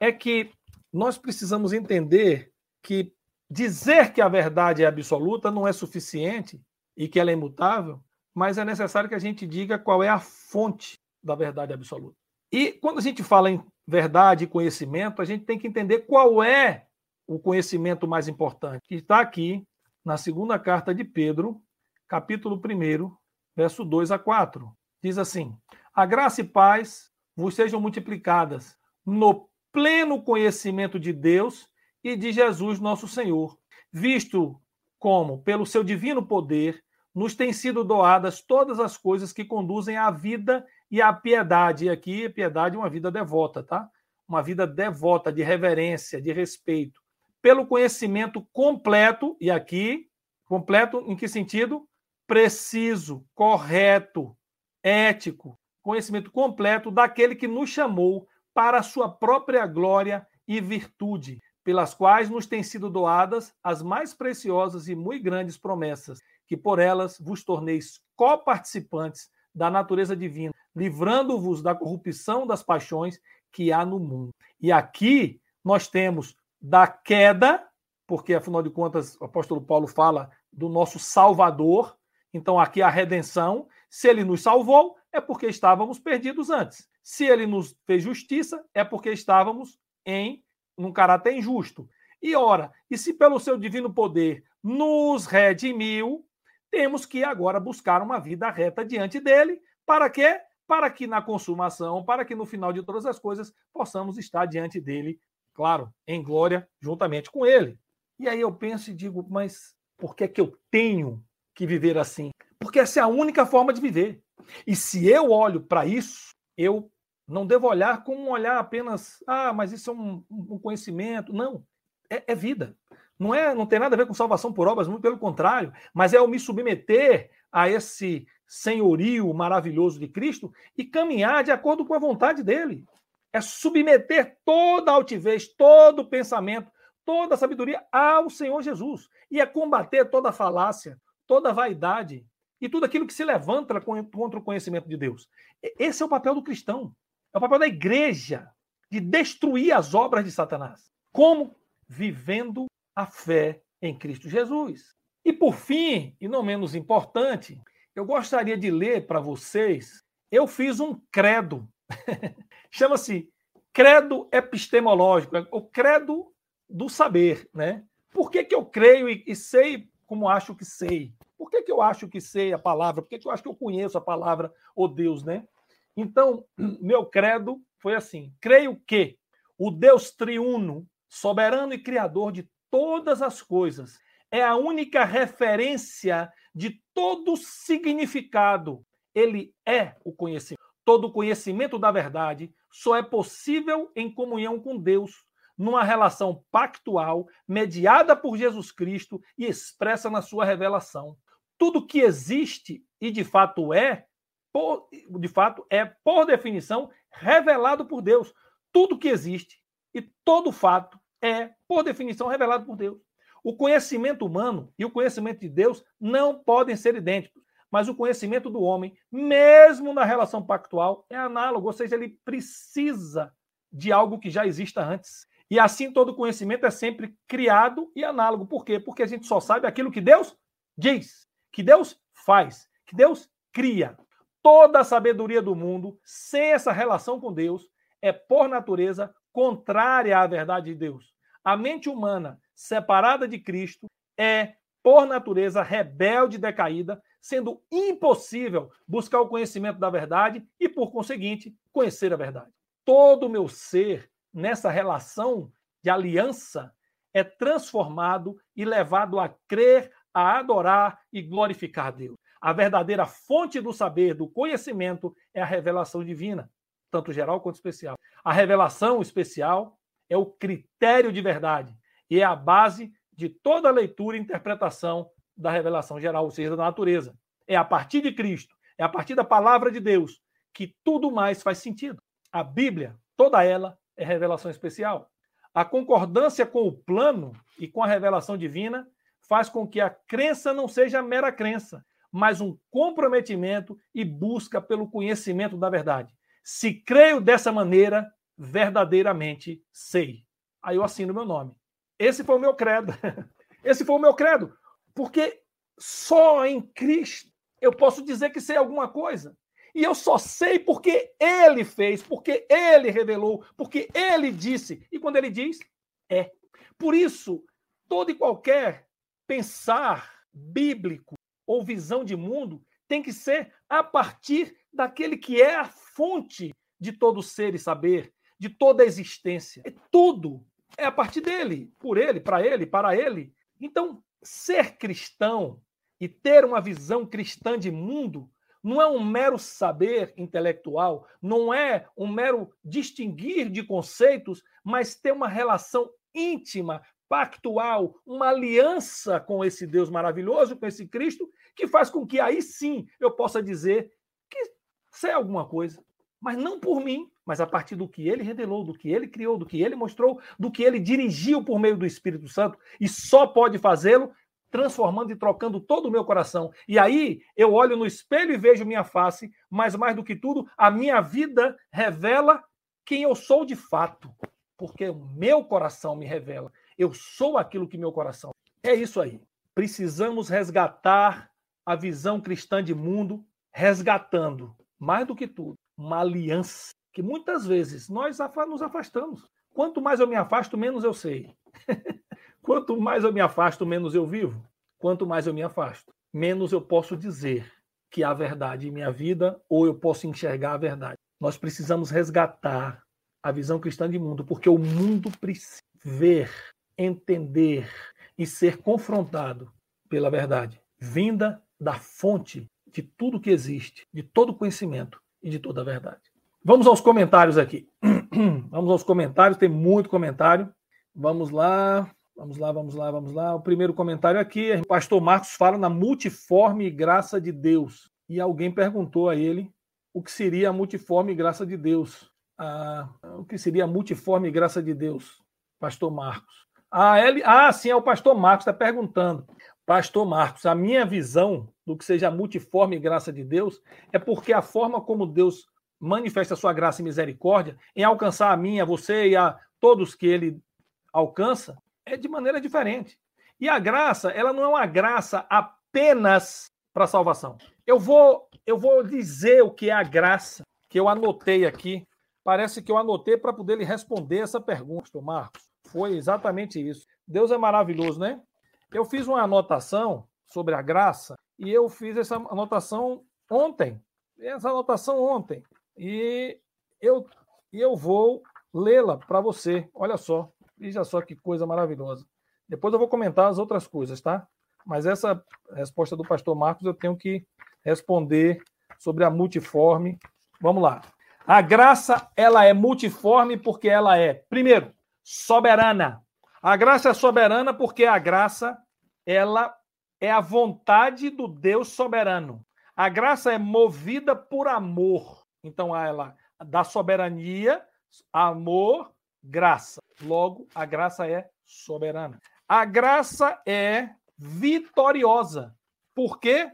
é que nós precisamos entender que dizer que a verdade é absoluta não é suficiente e que ela é imutável, mas é necessário que a gente diga qual é a fonte da verdade absoluta. E quando a gente fala em verdade e conhecimento, a gente tem que entender qual é o conhecimento mais importante, que está aqui na segunda carta de Pedro, capítulo 1, verso 2 a 4. Diz assim: A graça e paz vos sejam multiplicadas no pleno conhecimento de Deus e de Jesus nosso Senhor, visto como, pelo seu divino poder, nos têm sido doadas todas as coisas que conduzem à vida e à piedade. E aqui, piedade é uma vida devota, tá? Uma vida devota, de reverência, de respeito. Pelo conhecimento completo, e aqui, completo em que sentido? Preciso, correto, ético, conhecimento completo daquele que nos chamou para a sua própria glória e virtude, pelas quais nos têm sido doadas as mais preciosas e muito grandes promessas, que por elas vos torneis coparticipantes da natureza divina, livrando-vos da corrupção das paixões que há no mundo. E aqui nós temos da queda, porque afinal de contas o apóstolo Paulo fala do nosso Salvador, então aqui a redenção, se ele nos salvou, é porque estávamos perdidos antes. Se ele nos fez justiça, é porque estávamos em um caráter injusto. E ora, e se pelo seu divino poder nos redimiu, temos que agora buscar uma vida reta diante dele, para quê? Para que na consumação, para que no final de todas as coisas possamos estar diante dele, claro, em glória, juntamente com ele. E aí eu penso e digo, mas por que, que eu tenho que viver assim? Porque essa é a única forma de viver. E se eu olho para isso, eu não devo olhar com um olhar apenas, ah, mas isso é um, um conhecimento. Não, é, é, vida. Não é, não tem nada a ver com salvação por obras, muito pelo contrário, mas é eu me submeter a esse senhorio maravilhoso de Cristo e caminhar de acordo com a vontade dele. É submeter toda a altivez, todo o pensamento, toda a sabedoria ao Senhor Jesus. E é combater toda a falácia, toda a vaidade, e tudo aquilo que se levanta contra o conhecimento de Deus. Esse é o papel do cristão. É o papel da igreja de destruir as obras de Satanás. Como? Vivendo a fé em Cristo Jesus. E por fim, e não menos importante, eu gostaria de ler para vocês. Eu fiz um credo. Chama-se credo epistemológico, é o credo do saber, né? Por que, que eu creio e, e sei como acho que sei? Por que, que eu acho que sei a palavra? Por que, que eu acho que eu conheço a palavra, o oh Deus, né? Então, meu credo foi assim: creio que o Deus triuno, soberano e criador de todas as coisas, é a única referência de todo significado. Ele é o conhecimento. Todo conhecimento da verdade só é possível em comunhão com Deus, numa relação pactual, mediada por Jesus Cristo e expressa na sua revelação tudo que existe e de fato é, por, de fato é, por definição, revelado por Deus. Tudo que existe e todo fato é, por definição, revelado por Deus. O conhecimento humano e o conhecimento de Deus não podem ser idênticos, mas o conhecimento do homem, mesmo na relação pactual, é análogo, ou seja, ele precisa de algo que já exista antes. E assim todo conhecimento é sempre criado e análogo. Por quê? Porque a gente só sabe aquilo que Deus diz que Deus faz, que Deus cria. Toda a sabedoria do mundo, sem essa relação com Deus, é por natureza contrária à verdade de Deus. A mente humana, separada de Cristo, é por natureza rebelde e decaída, sendo impossível buscar o conhecimento da verdade e, por conseguinte, conhecer a verdade. Todo o meu ser, nessa relação de aliança, é transformado e levado a crer a adorar e glorificar a Deus. A verdadeira fonte do saber, do conhecimento, é a revelação divina, tanto geral quanto especial. A revelação especial é o critério de verdade e é a base de toda leitura e interpretação da revelação geral, ou seja, da natureza. É a partir de Cristo, é a partir da palavra de Deus que tudo mais faz sentido. A Bíblia, toda ela, é revelação especial. A concordância com o plano e com a revelação divina faz com que a crença não seja mera crença, mas um comprometimento e busca pelo conhecimento da verdade. Se creio dessa maneira, verdadeiramente sei. Aí eu assino meu nome. Esse foi o meu credo. Esse foi o meu credo. Porque só em Cristo eu posso dizer que sei alguma coisa. E eu só sei porque ele fez, porque ele revelou, porque ele disse. E quando ele diz, é. Por isso, todo e qualquer pensar bíblico ou visão de mundo tem que ser a partir daquele que é a fonte de todo ser e saber, de toda a existência. É tudo é a partir dele, por ele, para ele, para ele. Então, ser cristão e ter uma visão cristã de mundo não é um mero saber intelectual, não é um mero distinguir de conceitos, mas ter uma relação íntima, pactual, uma aliança com esse Deus maravilhoso, com esse Cristo, que faz com que aí sim eu possa dizer que sei alguma coisa, mas não por mim, mas a partir do que ele revelou, do que ele criou, do que ele mostrou, do que ele dirigiu por meio do Espírito Santo, e só pode fazê-lo transformando e trocando todo o meu coração. E aí eu olho no espelho e vejo minha face, mas mais do que tudo, a minha vida revela quem eu sou de fato, porque o meu coração me revela. Eu sou aquilo que meu coração. É isso aí. Precisamos resgatar a visão cristã de mundo, resgatando, mais do que tudo, uma aliança que muitas vezes nós nos afastamos. Quanto mais eu me afasto, menos eu sei. Quanto mais eu me afasto, menos eu vivo. Quanto mais eu me afasto, menos eu posso dizer que há verdade em minha vida ou eu posso enxergar a verdade. Nós precisamos resgatar a visão cristã de mundo, porque o mundo precisa ver, entender e ser confrontado pela verdade, vinda da fonte de tudo que existe, de todo conhecimento e de toda a verdade. Vamos aos comentários aqui. Vamos aos comentários, tem muito comentário. Vamos lá. Vamos lá, vamos lá, vamos lá. O primeiro comentário aqui, o pastor Marcos fala na multiforme graça de Deus. E alguém perguntou a ele o que seria a multiforme graça de Deus. Ah, o que seria a multiforme graça de Deus, pastor Marcos? Ah, ele, ah sim, é o pastor Marcos está perguntando. Pastor Marcos, a minha visão do que seja a multiforme graça de Deus é porque a forma como Deus manifesta a sua graça e misericórdia em alcançar a mim, a você e a todos que ele alcança, é de maneira diferente. E a graça, ela não é uma graça apenas para salvação. Eu vou, eu vou dizer o que é a graça que eu anotei aqui. Parece que eu anotei para poder lhe responder essa pergunta, Marcos. Foi exatamente isso. Deus é maravilhoso, né? Eu fiz uma anotação sobre a graça e eu fiz essa anotação ontem. Essa anotação ontem. E eu, eu vou lê-la para você. Olha só. Veja só que coisa maravilhosa. Depois eu vou comentar as outras coisas, tá? Mas essa resposta do pastor Marcos eu tenho que responder sobre a multiforme. Vamos lá. A graça, ela é multiforme porque ela é, primeiro, soberana. A graça é soberana porque a graça, ela é a vontade do Deus soberano. A graça é movida por amor. Então, ela dá soberania, amor, graça. Logo, a graça é soberana. A graça é vitoriosa. Por quê?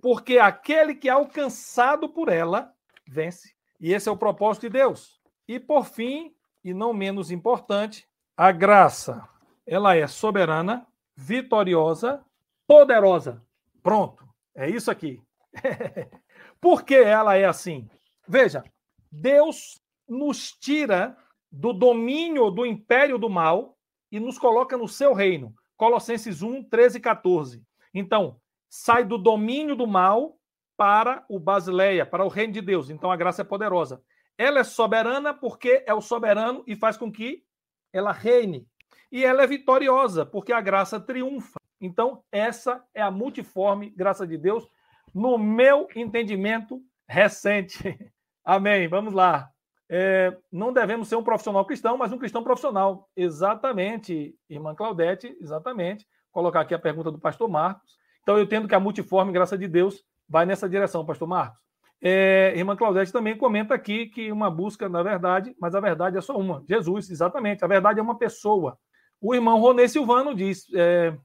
Porque aquele que é alcançado por ela vence. E esse é o propósito de Deus. E por fim, e não menos importante, a graça, ela é soberana, vitoriosa, poderosa. Pronto. É isso aqui. por que ela é assim? Veja, Deus nos tira do domínio do império do mal e nos coloca no seu reino. Colossenses 1, 13 e 14. Então, sai do domínio do mal para o Basileia, para o reino de Deus. Então, a graça é poderosa. Ela é soberana porque é o soberano e faz com que ela reine. E ela é vitoriosa porque a graça triunfa. Então, essa é a multiforme graça de Deus, no meu entendimento recente. Amém. Vamos lá. É, não devemos ser um profissional cristão, mas um cristão profissional. Exatamente, irmã Claudete, exatamente. colocar aqui a pergunta do pastor Marcos. Então, eu entendo que a multiforme graça de Deus vai nessa direção, pastor Marcos. É, irmã Claudete também comenta aqui que uma busca na verdade, mas a verdade é só uma. Jesus, exatamente. A verdade é uma pessoa. O irmão Ronê Silvano diz: é,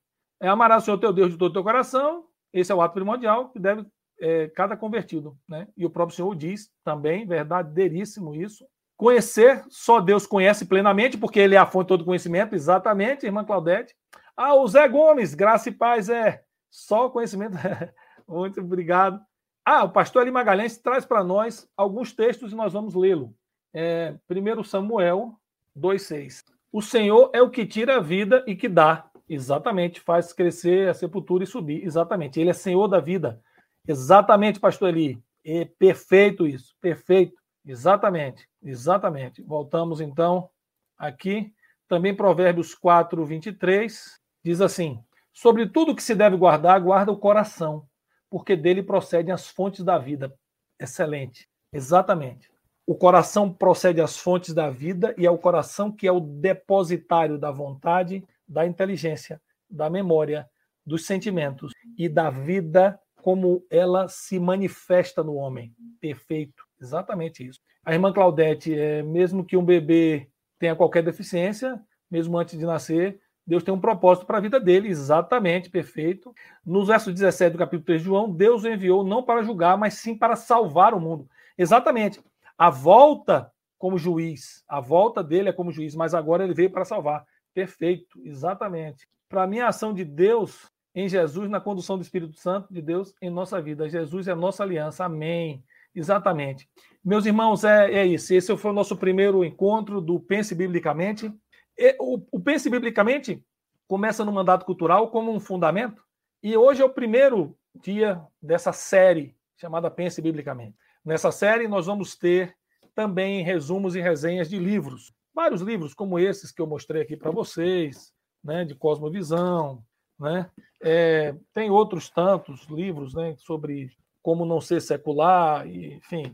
é amarás o Senhor teu Deus de todo o teu coração. Esse é o ato primordial que deve é, cada convertido. Né? E o próprio Senhor diz também, verdadeiríssimo isso. Conhecer, só Deus conhece plenamente, porque Ele é a fonte de todo conhecimento, exatamente, irmã Claudete. Ah, o Zé Gomes, graça e paz é só conhecimento. Muito obrigado. Ah, o pastor Eli Magalhães traz para nós alguns textos e nós vamos lê-lo. É, 1 Samuel 2,6. O Senhor é o que tira a vida e que dá. Exatamente, faz crescer a sepultura e subir. Exatamente. Ele é Senhor da vida. Exatamente, pastor Eli. É perfeito isso. Perfeito. Exatamente. Exatamente. Voltamos então aqui. Também Provérbios 4, 23 diz assim: Sobre tudo que se deve guardar, guarda o coração, porque dele procedem as fontes da vida. Excelente. Exatamente. O coração procede às fontes da vida e é o coração que é o depositário da vontade, da inteligência, da memória, dos sentimentos e da vida como ela se manifesta no homem. Perfeito. Exatamente isso. A irmã Claudete, é, mesmo que um bebê tenha qualquer deficiência, mesmo antes de nascer, Deus tem um propósito para a vida dele, exatamente, perfeito. No verso 17 do capítulo 3 de João, Deus o enviou não para julgar, mas sim para salvar o mundo. Exatamente. A volta como juiz, a volta dele é como juiz, mas agora ele veio para salvar. Perfeito, exatamente. Para mim, a ação de Deus em Jesus, na condução do Espírito Santo de Deus em nossa vida. Jesus é a nossa aliança. Amém. Exatamente. Meus irmãos, é, é isso. Esse foi o nosso primeiro encontro do Pense Biblicamente. O, o Pense Biblicamente começa no mandato cultural como um fundamento, e hoje é o primeiro dia dessa série chamada Pense Biblicamente. Nessa série, nós vamos ter também resumos e resenhas de livros. Vários livros, como esses que eu mostrei aqui para vocês, né, de cosmovisão. Né? É, tem outros tantos livros né, sobre como não ser secular, e, enfim,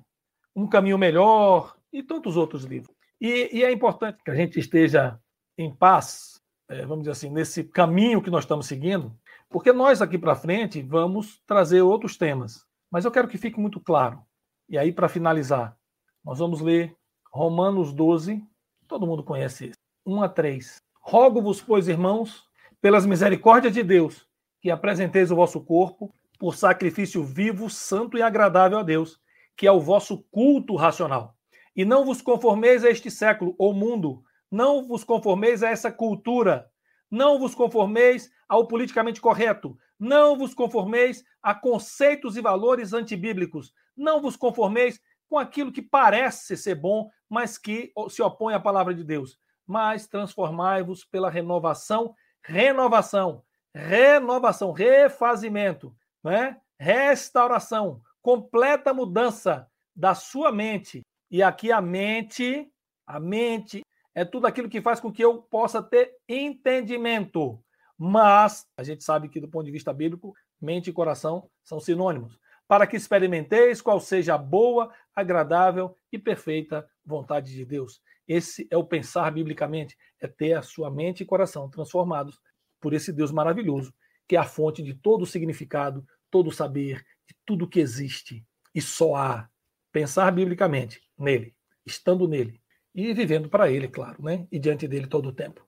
um caminho melhor e tantos outros livros. E, e é importante que a gente esteja em paz, é, vamos dizer assim, nesse caminho que nós estamos seguindo, porque nós aqui para frente vamos trazer outros temas. Mas eu quero que fique muito claro. E aí, para finalizar, nós vamos ler Romanos 12, todo mundo conhece esse, 1 a 3. Rogo-vos, pois, irmãos, pelas misericórdias de Deus, que apresenteis o vosso corpo por sacrifício vivo, santo e agradável a Deus, que é o vosso culto racional. E não vos conformeis a este século ou mundo, não vos conformeis a essa cultura. Não vos conformeis ao politicamente correto. Não vos conformeis a conceitos e valores antibíblicos. Não vos conformeis com aquilo que parece ser bom, mas que se opõe à palavra de Deus. Mas transformai-vos pela renovação, renovação, renovação, refazimento, né? restauração, completa mudança da sua mente. E aqui a mente, a mente é tudo aquilo que faz com que eu possa ter entendimento. Mas a gente sabe que, do ponto de vista bíblico, mente e coração são sinônimos. Para que experimenteis qual seja a boa, agradável e perfeita vontade de Deus. Esse é o pensar biblicamente, é ter a sua mente e coração transformados por esse Deus maravilhoso, que é a fonte de todo o significado, todo o saber, de tudo que existe. E só há pensar biblicamente nele, estando nele, e vivendo para Ele, claro, né? E diante dele todo o tempo.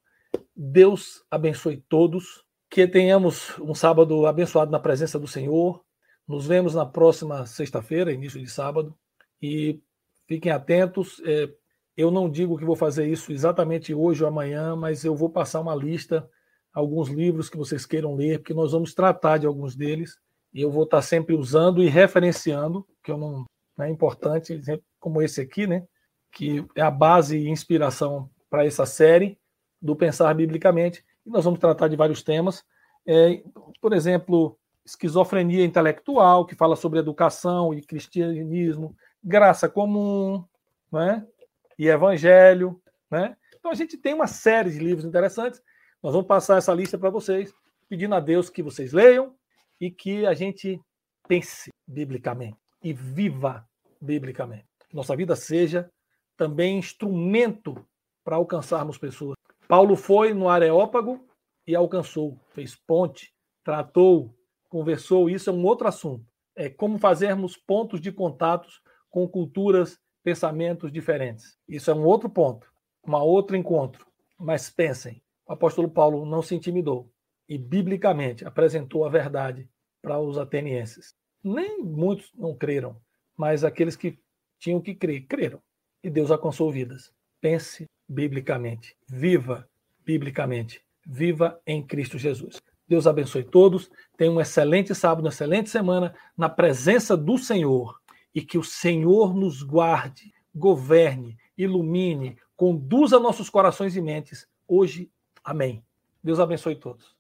Deus abençoe todos, que tenhamos um sábado abençoado na presença do Senhor. Nos vemos na próxima sexta-feira, início de sábado, e fiquem atentos. É, eu não digo que vou fazer isso exatamente hoje ou amanhã, mas eu vou passar uma lista, alguns livros que vocês queiram ler, porque nós vamos tratar de alguns deles. E eu vou estar sempre usando e referenciando, que eu não é importante, como esse aqui, né? que é a base e inspiração para essa série do Pensar Biblicamente. E nós vamos tratar de vários temas. É, por exemplo, esquizofrenia intelectual, que fala sobre educação e cristianismo, graça comum, né? E evangelho. Né? Então a gente tem uma série de livros interessantes. Nós vamos passar essa lista para vocês, pedindo a Deus que vocês leiam e que a gente pense biblicamente e viva biblicamente. Nossa vida seja também instrumento para alcançarmos pessoas. Paulo foi no Areópago e alcançou, fez ponte, tratou, conversou. Isso é um outro assunto. É como fazermos pontos de contatos com culturas, pensamentos diferentes. Isso é um outro ponto, um outro encontro. Mas pensem, o apóstolo Paulo não se intimidou e biblicamente apresentou a verdade para os atenienses. Nem muitos não creram, mas aqueles que tinham que crer, creram e Deus alcançou vidas. Pense biblicamente, viva biblicamente, viva em Cristo Jesus. Deus abençoe todos, tenha um excelente sábado, uma excelente semana na presença do Senhor e que o Senhor nos guarde, governe, ilumine, conduza nossos corações e mentes hoje. Amém. Deus abençoe todos.